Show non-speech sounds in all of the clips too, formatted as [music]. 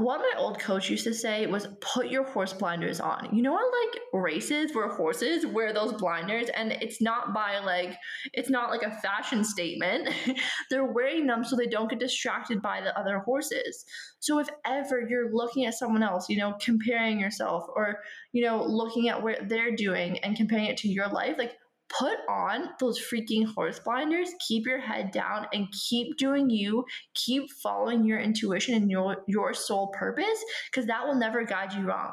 what my old coach used to say was put your horse blinders on. You know like races where horses wear those blinders and it's not by like it's not like a fashion statement. [laughs] They're wearing them so they don't get distracted by the other horses. So if ever you're looking at someone else, you know, comparing yourself or you know, looking at what they're doing and comparing it to your life, like put on those freaking horse blinders, keep your head down and keep doing you, keep following your intuition and your your soul purpose because that will never guide you wrong.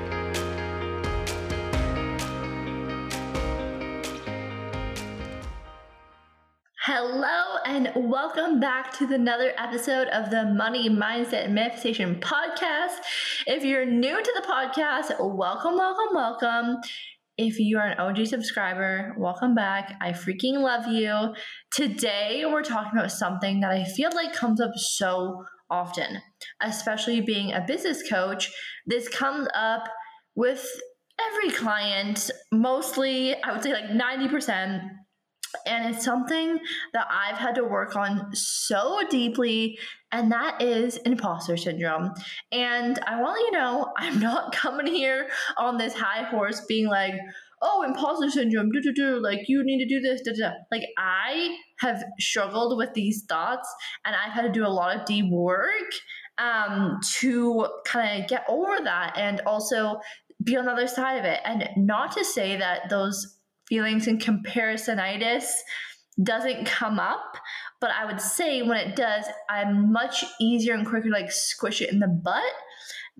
And welcome back to another episode of the Money Mindset Manifestation Podcast. If you're new to the podcast, welcome, welcome, welcome. If you are an OG subscriber, welcome back. I freaking love you. Today, we're talking about something that I feel like comes up so often, especially being a business coach. This comes up with every client, mostly, I would say like 90% and it's something that I've had to work on so deeply, and that is imposter syndrome. And I want you know, [laughs] I'm not coming here on this high horse being like, oh, imposter syndrome, do do do, like you need to do this, da da. Like I have struggled with these thoughts, and I've had to do a lot of deep work um, to kind of get over that, and also be on the other side of it. And not to say that those feelings and comparisonitis doesn't come up but i would say when it does i'm much easier and quicker to like squish it in the butt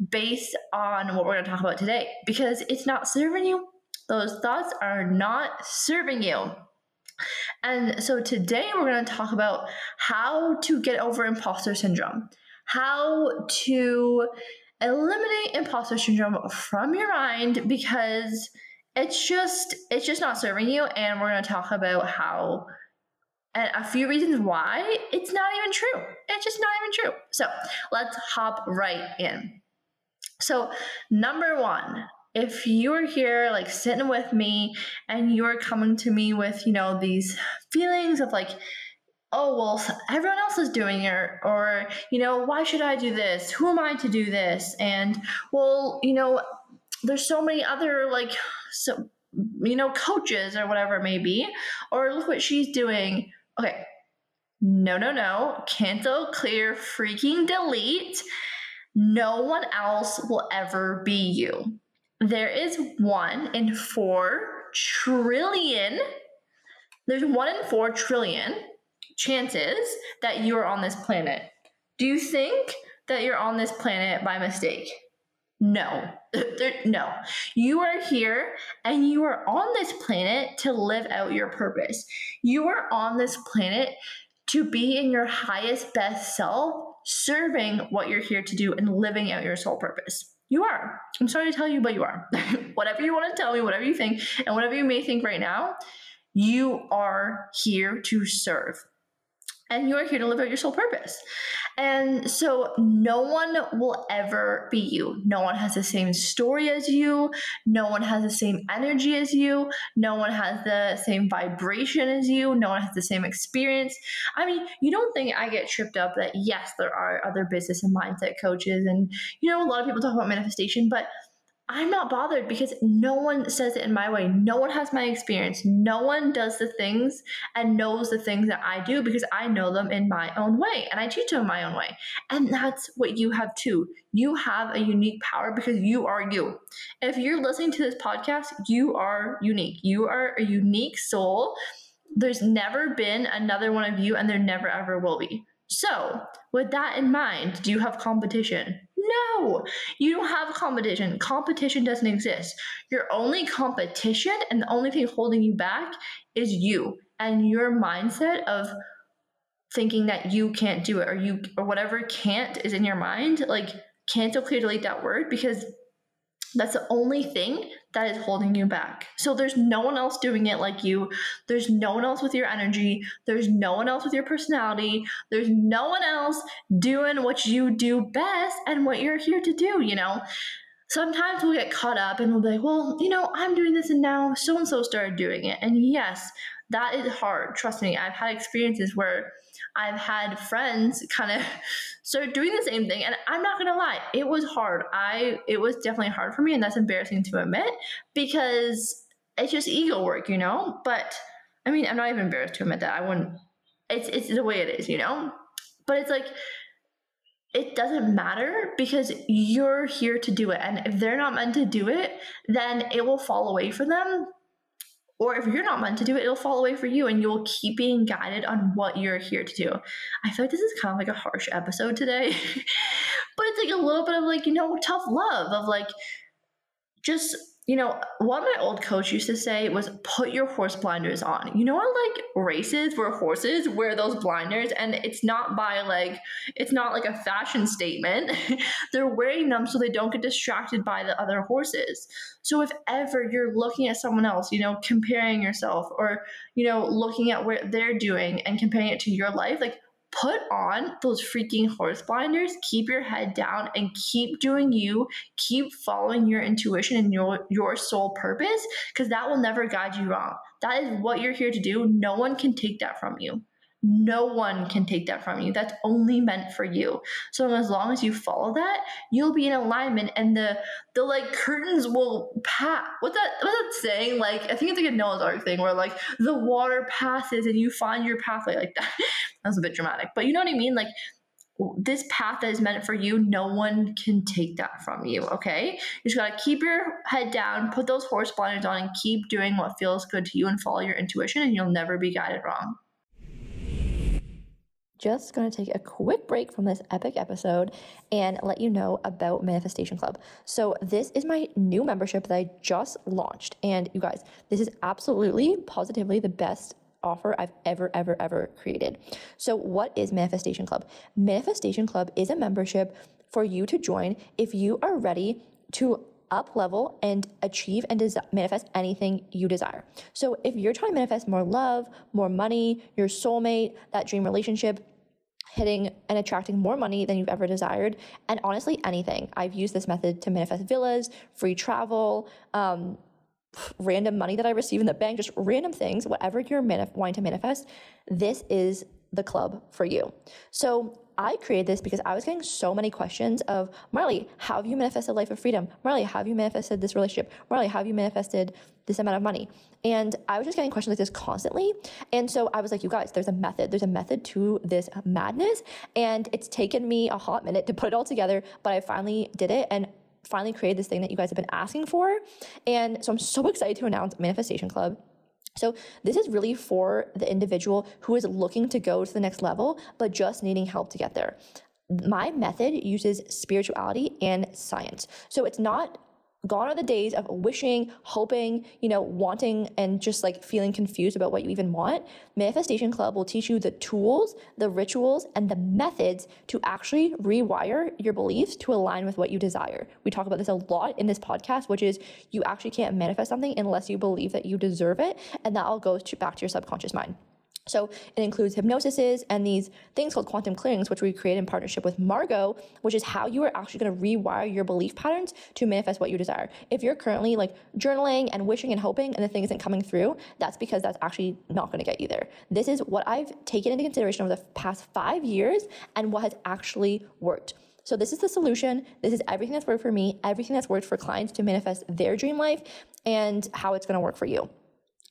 based on what we're going to talk about today because it's not serving you. Those thoughts are not serving you. And so today we're going to talk about how to get over imposter syndrome how to eliminate imposter syndrome from your mind because it's just it's just not serving you and we're going to talk about how and a few reasons why it's not even true. It's just not even true. So let's hop right in. So number one if you're here like sitting with me and you're coming to me with you know these feelings of like oh well everyone else is doing it or you know why should i do this? Who am i to do this? And well you know there's so many other like so you know coaches or whatever it may be or look what she's doing. Okay no no no. Cancel clear freaking delete. No one else will ever be you. There is one in four trillion. There's one in four trillion chances that you are on this planet. Do you think that you're on this planet by mistake no, [laughs] no. You are here and you are on this planet to live out your purpose. You are on this planet to be in your highest, best self, serving what you're here to do and living out your soul purpose. You are. I'm sorry to tell you, but you are. [laughs] whatever you want to tell me, whatever you think, and whatever you may think right now, you are here to serve and you are here to live out your soul purpose. And so no one will ever be you. No one has the same story as you. No one has the same energy as you. No one has the same vibration as you. No one has the same experience. I mean, you don't think I get tripped up that yes, there are other business and mindset coaches and you know a lot of people talk about manifestation, but I'm not bothered because no one says it in my way. No one has my experience. No one does the things and knows the things that I do because I know them in my own way and I teach them my own way. And that's what you have too. You have a unique power because you are you. If you're listening to this podcast, you are unique. You are a unique soul. There's never been another one of you, and there never ever will be. So, with that in mind, do you have competition? No, you don't have competition. Competition doesn't exist. Your only competition and the only thing holding you back is you and your mindset of thinking that you can't do it or you or whatever can't is in your mind. Like cancel clear delete that word because that's the only thing that is holding you back. So there's no one else doing it like you. There's no one else with your energy. There's no one else with your personality. There's no one else doing what you do best and what you're here to do, you know? Sometimes we'll get caught up and we'll be like, well, you know, I'm doing this and now so and so started doing it. And yes, that is hard. Trust me, I've had experiences where I've had friends kind of [laughs] start doing the same thing. And I'm not gonna lie, it was hard. I it was definitely hard for me, and that's embarrassing to admit because it's just ego work, you know? But I mean, I'm not even embarrassed to admit that. I wouldn't it's it's the way it is, you know? But it's like it doesn't matter because you're here to do it. And if they're not meant to do it, then it will fall away for them or if you're not meant to do it, it'll fall away for you and you'll keep being guided on what you're here to do. I feel like this is kind of like a harsh episode today, [laughs] but it's like a little bit of like, you know, tough love of like just you know, what my old coach used to say was put your horse blinders on. You know what like races where horses wear those blinders and it's not by like it's not like a fashion statement. [laughs] They're wearing them so they don't get distracted by the other horses. So if ever you're looking at someone else, you know, comparing yourself or, you know, looking at what they're doing and comparing it to your life, like put on those freaking horse blinders, keep your head down and keep doing you, keep following your intuition and your your soul purpose because that will never guide you wrong. That is what you're here to do. No one can take that from you. No one can take that from you. That's only meant for you. So as long as you follow that, you'll be in alignment and the the like curtains will pass. What's that what's that saying? Like I think it's like a Noah's Ark thing where like the water passes and you find your pathway like that. [laughs] That's a bit dramatic. But you know what I mean? Like this path that is meant for you, no one can take that from you, okay? You just gotta keep your head down, put those horse blinders on, and keep doing what feels good to you and follow your intuition, and you'll never be guided wrong just going to take a quick break from this epic episode and let you know about Manifestation Club. So, this is my new membership that I just launched. And you guys, this is absolutely, positively the best offer I've ever, ever, ever created. So, what is Manifestation Club? Manifestation Club is a membership for you to join if you are ready to up level and achieve and des- manifest anything you desire. So, if you're trying to manifest more love, more money, your soulmate, that dream relationship, hitting and attracting more money than you've ever desired, and honestly, anything. I've used this method to manifest villas, free travel, um, random money that I receive in the bank, just random things, whatever you're manif- wanting to manifest. This is the club for you. So I created this because I was getting so many questions of Marley, how have you manifested life of freedom? Marley, how have you manifested this relationship? Marley, how have you manifested this amount of money? And I was just getting questions like this constantly. And so I was like, you guys, there's a method. There's a method to this madness. And it's taken me a hot minute to put it all together, but I finally did it. And finally created this thing that you guys have been asking for. And so I'm so excited to announce Manifestation Club. So, this is really for the individual who is looking to go to the next level, but just needing help to get there. My method uses spirituality and science. So, it's not Gone are the days of wishing, hoping, you know, wanting, and just like feeling confused about what you even want. Manifestation Club will teach you the tools, the rituals, and the methods to actually rewire your beliefs to align with what you desire. We talk about this a lot in this podcast, which is you actually can't manifest something unless you believe that you deserve it. And that all goes to, back to your subconscious mind. So it includes hypnosises and these things called quantum clearings, which we create in partnership with Margot, which is how you are actually going to rewire your belief patterns to manifest what you desire. If you're currently like journaling and wishing and hoping and the thing isn't coming through, that's because that's actually not going to get you there. This is what I've taken into consideration over the past five years and what has actually worked. So this is the solution. This is everything that's worked for me, everything that's worked for clients to manifest their dream life, and how it's going to work for you.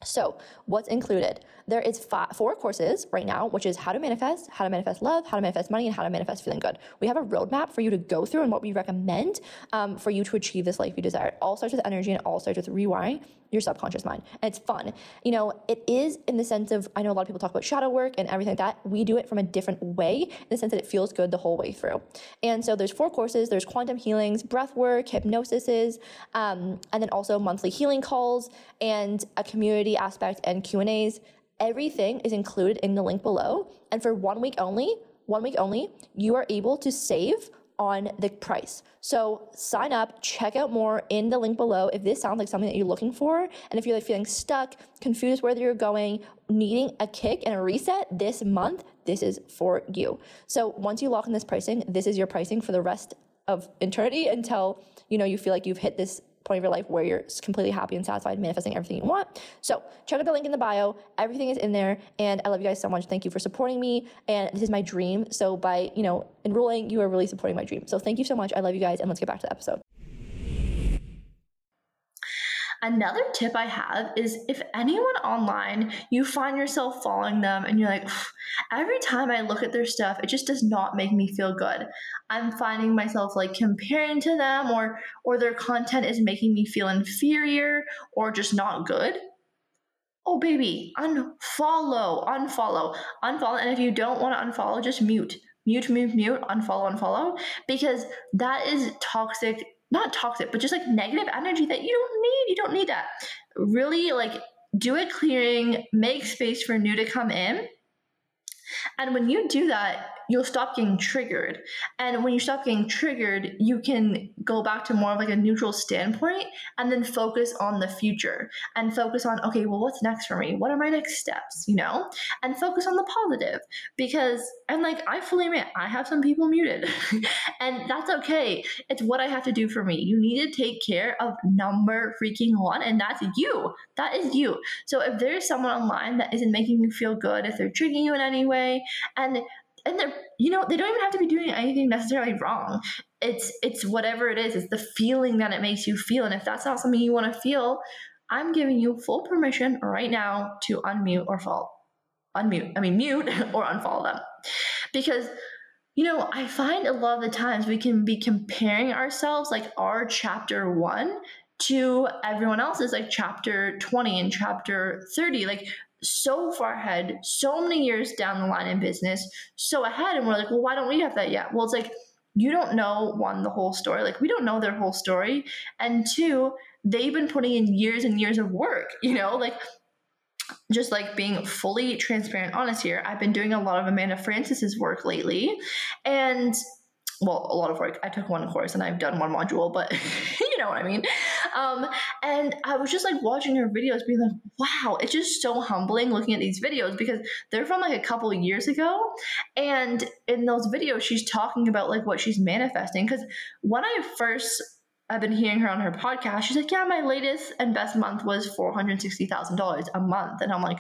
So, what's included? There is five, four courses right now, which is how to manifest, how to manifest love, how to manifest money, and how to manifest feeling good. We have a roadmap for you to go through and what we recommend um, for you to achieve this life you desire. It all starts with energy and it all starts with rewiring your subconscious mind. And it's fun. You know, it is in the sense of, I know a lot of people talk about shadow work and everything like that. We do it from a different way in the sense that it feels good the whole way through. And so there's four courses. There's quantum healings, breath work, hypnosis, um, and then also monthly healing calls and a community aspect and Q&As. Everything is included in the link below. And for one week only, one week only, you are able to save on the price. So sign up, check out more in the link below if this sounds like something that you're looking for. And if you're like feeling stuck, confused whether you're going, needing a kick and a reset this month, this is for you. So once you lock in this pricing, this is your pricing for the rest of eternity until you know you feel like you've hit this point of your life where you're completely happy and satisfied, manifesting everything you want. So check out the link in the bio. Everything is in there. And I love you guys so much. Thank you for supporting me. And this is my dream. So by, you know, enrolling, you are really supporting my dream. So thank you so much. I love you guys. And let's get back to the episode. Another tip I have is if anyone online, you find yourself following them and you're like, every time I look at their stuff, it just does not make me feel good. I'm finding myself like comparing to them or or their content is making me feel inferior or just not good. Oh baby, unfollow, unfollow, unfollow. And if you don't want to unfollow, just mute. Mute, mute, mute, unfollow, unfollow, because that is toxic not toxic, but just like negative energy that you don't need. You don't need that. Really like do a clearing, make space for new to come in. And when you do that, you'll stop getting triggered. And when you stop getting triggered, you can go back to more of like a neutral standpoint and then focus on the future and focus on, okay, well, what's next for me? What are my next steps? You know, and focus on the positive because, and like, I fully admit, I have some people muted [laughs] and that's okay. It's what I have to do for me. You need to take care of number freaking one, and that's you. That is you. So if there's someone online that isn't making you feel good, if they're triggering you in any way, and and they're you know they don't even have to be doing anything necessarily wrong. It's it's whatever it is it's the feeling that it makes you feel and if that's not something you want to feel i'm giving you full permission right now to unmute or fall unmute i mean mute [laughs] or unfollow them. Because you know i find a lot of the times we can be comparing ourselves like our chapter one to everyone else's like chapter 20 and chapter 30 like so far ahead, so many years down the line in business, so ahead. And we're like, well, why don't we have that yet? Well, it's like, you don't know one, the whole story. Like, we don't know their whole story. And two, they've been putting in years and years of work, you know, like, just like being fully transparent honest here i've been doing a lot of amanda frances's work lately and well, a lot of work. I took one course and I've done one module, but [laughs] you know what I mean. Um, and I was just like watching her videos, being like, wow, it's just so humbling looking at these videos because they're from like a couple years ago. And in those videos, she's talking about like what she's manifesting. Because when I first I've been hearing her on her podcast, she's like, yeah, my latest and best month was $460,000 a month. And I'm like,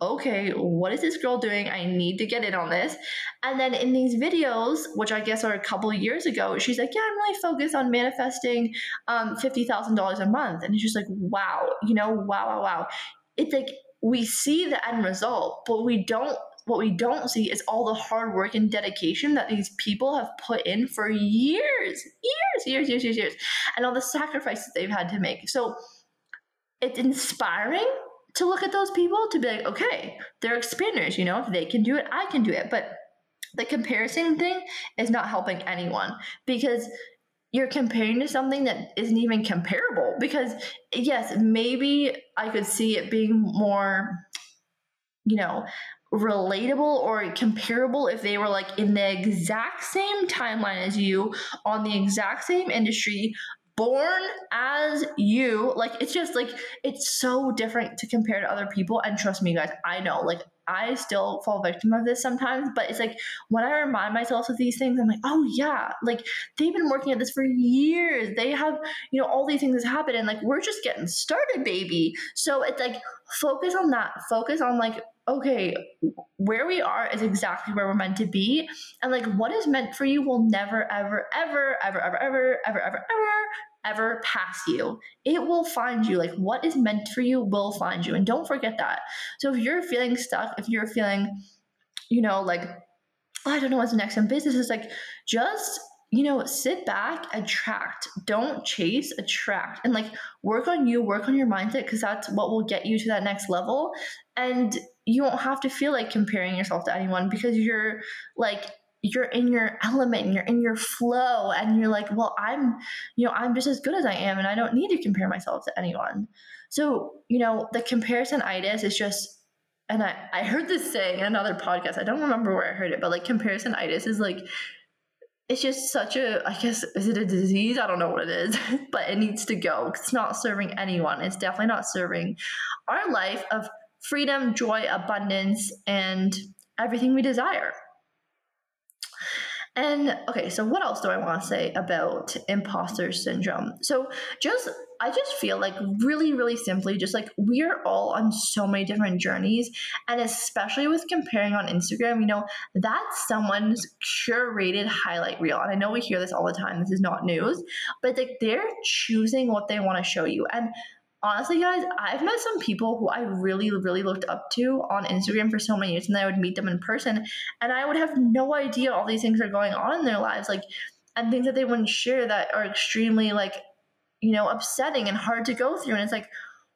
okay, what is this girl doing? I need to get in on this. And then in these videos, which I guess are a couple years ago, she's like, yeah, I'm really focused on manifesting um, $50,000 a month. And it's just like, wow, you know, wow, wow, wow. It's like we see the end result, but we don't. What we don't see is all the hard work and dedication that these people have put in for years, years, years, years, years, years, and all the sacrifices they've had to make. So it's inspiring to look at those people to be like, okay, they're expanders, you know, if they can do it, I can do it. But the comparison thing is not helping anyone because you're comparing to something that isn't even comparable. Because, yes, maybe I could see it being more, you know, relatable or comparable if they were like in the exact same timeline as you on the exact same industry born as you like it's just like it's so different to compare to other people and trust me guys i know like i still fall victim of this sometimes but it's like when i remind myself of these things i'm like oh yeah like they've been working at this for years they have you know all these things has happened and like we're just getting started baby so it's like focus on that focus on like okay, where we are is exactly where we're meant to be. And like what is meant for you will never, ever, ever, ever, ever, ever, ever, ever, ever, ever pass you. It will find you. Like what is meant for you will find you. And don't forget that. So if you're feeling stuck, if you're feeling, you know, like, oh, I don't know what's next in business, it's like just you know, sit back, attract. Don't chase, attract. And like work on you, work on your mindset because that's what will get you to that next level. And you won't have to feel like comparing yourself to anyone because you're like you're in your element and you're in your flow and you're like well i'm you know i'm just as good as i am and i don't need to compare myself to anyone. So you know the comparison itis is just and i i heard this say in another podcast i don't remember where i heard it but like comparison itis is like it's just such a i guess is it a disease? I don't know what it is [laughs] but it needs to go it's not serving anyone. It's definitely not serving our life of freedom joy abundance and everything we desire and okay, so what else do I want to say about imposter syndrome? So just I just feel like really, really simply, just like we're all on so many different journeys. And especially with comparing on Instagram, you know, that's someone's curated highlight reel. And I know we hear this all the time. This is not news, but like they're choosing what they want to show you. And honestly, guys, I've met some people who I really, really looked up to on Instagram for so many years, and then I would meet them in person, and I would have no idea all these things are going on in their lives, like, and things that they wouldn't share that are extremely, like, you know, upsetting and hard to go through. And it's like,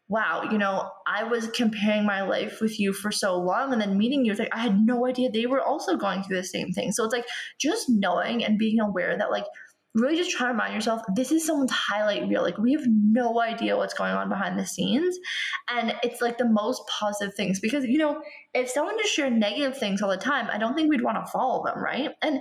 wow, you know, I was comparing my life with you for so long, and then meeting you, it's like I had no idea they were also going through the same thing. So it's like just knowing and being aware that, like, really just try to remind yourself this is someone's highlight reel. Like we have no idea what's going on behind the scenes. And it's like the most positive things because, you know, if someone just shared negative things all the time, I don't think we'd want to follow them, right? And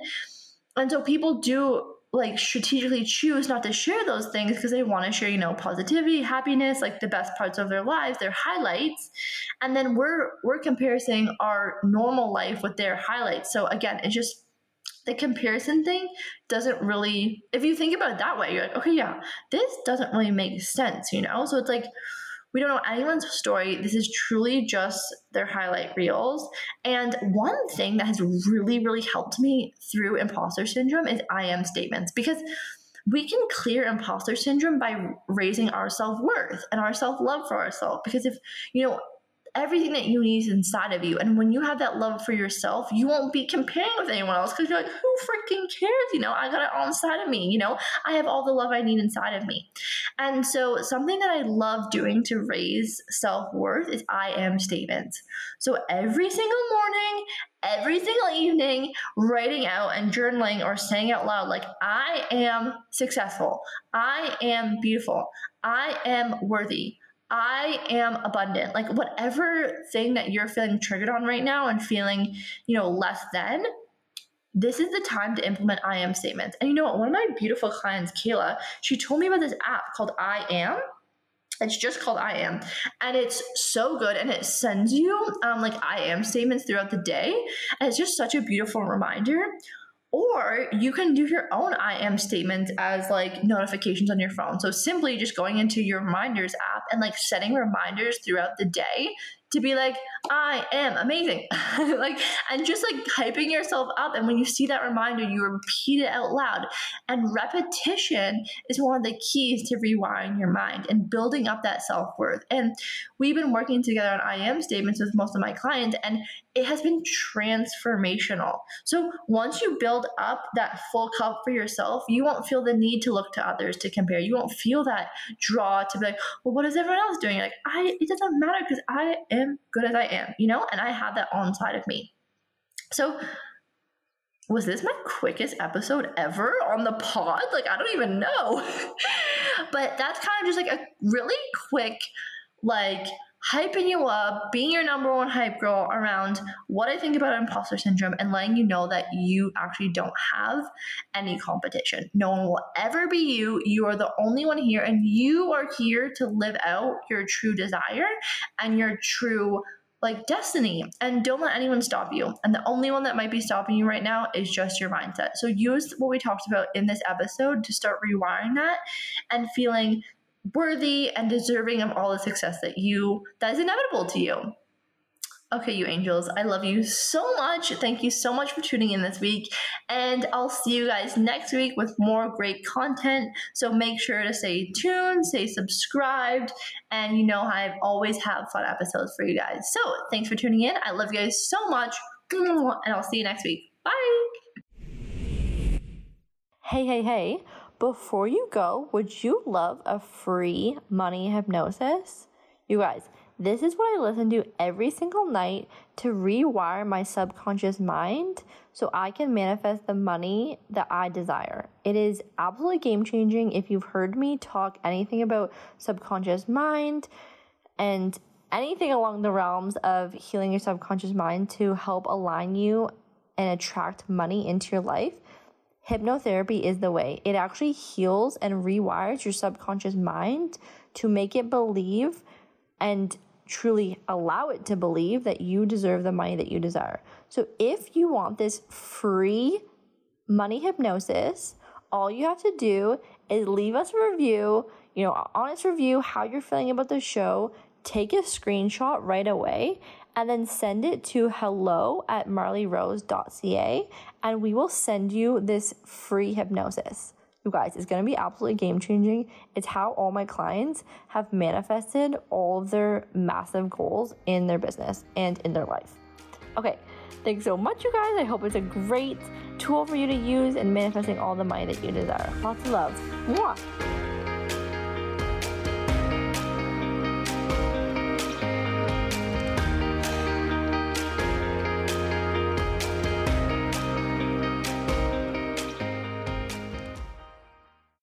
and so people do like strategically choose not to share those things because they want to share, you know, positivity, happiness, like the best parts of their lives, their highlights. And then we're we're comparing our normal life with their highlights. So again, it's just the comparison thing doesn't really if you think about it that way you're like okay yeah this doesn't really make sense you know? So it's like we don't know anyone's story. This is truly just their highlight reels. And one thing that has really really helped me through imposter syndrome is i am statements because we can clear imposter syndrome by raising our self-worth and our self-love for ourselves. Because if you know everything that you need is inside of you. And when you have that love for yourself, you won't be comparing with anyone else because you're like, who freaking cares? You know, I got it all inside of me. You know, I have all the love I need inside of me. And so, something that I love doing to raise self worth is I am statements. So, every single morning, every single evening, writing out and journaling or saying out loud, like, I am successful, I am beautiful, I am worthy. I am abundant. Like whatever thing that you're feeling triggered on right now and feeling, you know, less than, this is the time to implement I am statements. And you know what? One of my beautiful clients, Kayla, she told me about this app called I Am. It's just called I Am. And it's so good. And it sends you um, like I am statements throughout the day. And it's just such a beautiful reminder or you can do your own I am statements as like notifications on your phone. So simply just going into your reminders app and like setting reminders throughout the day to be like, I am amazing. [laughs] like, and just like hyping yourself up. And when you see that reminder, you repeat it out loud. And repetition is one of the keys to rewiring your mind and building up that self worth. And we've been working together on I am statements with most of my clients, and it has been transformational. So once you build up that full cup for yourself, you won't feel the need to look to others to compare. You won't feel that draw to be like, well, what is everyone else doing? Like, I, it doesn't matter because I am good as I am, you know, and I have that on side of me. So, was this my quickest episode ever on the pod? Like, I don't even know. [laughs] but that's kind of just like a really quick, like, hyping you up, being your number one hype girl around what I think about imposter syndrome and letting you know that you actually don't have any competition. No one will ever be you. You are the only one here, and you are here to live out your true desire and your true like destiny and don't let anyone stop you and the only one that might be stopping you right now is just your mindset so use what we talked about in this episode to start rewiring that and feeling worthy and deserving of all the success that you that is inevitable to you. Okay, you angels, I love you so much. Thank you so much for tuning in this week. And I'll see you guys next week with more great content. So make sure to stay tuned, stay subscribed, and you know I always have fun episodes for you guys. So thanks for tuning in. I love you guys so much. And I'll see you next week. Bye. Hey, hey, hey. Before you go, would you love a free money hypnosis? You guys, this is what I listen to every single night to rewire my subconscious mind so I can manifest the money that I desire. It is absolutely game changing. If you've heard me talk anything about subconscious mind and anything along the realms of healing your subconscious mind to help align you and attract money into your life, hypnotherapy is the way. It actually heals and rewires your subconscious mind to make it believe and truly allow it to believe that you deserve the money that you desire. So if you want this free money hypnosis, all you have to do is leave us a review, you know, honest review, how you're feeling about the show, take a screenshot right away, and then send it to hello at marleyrose.ca, and we will send you this free hypnosis. You guys, it's gonna be absolutely game changing. It's how all my clients have manifested all of their massive goals in their business and in their life. Okay, thanks so much, you guys. I hope it's a great tool for you to use in manifesting all the money that you desire. Lots of love. Mwah.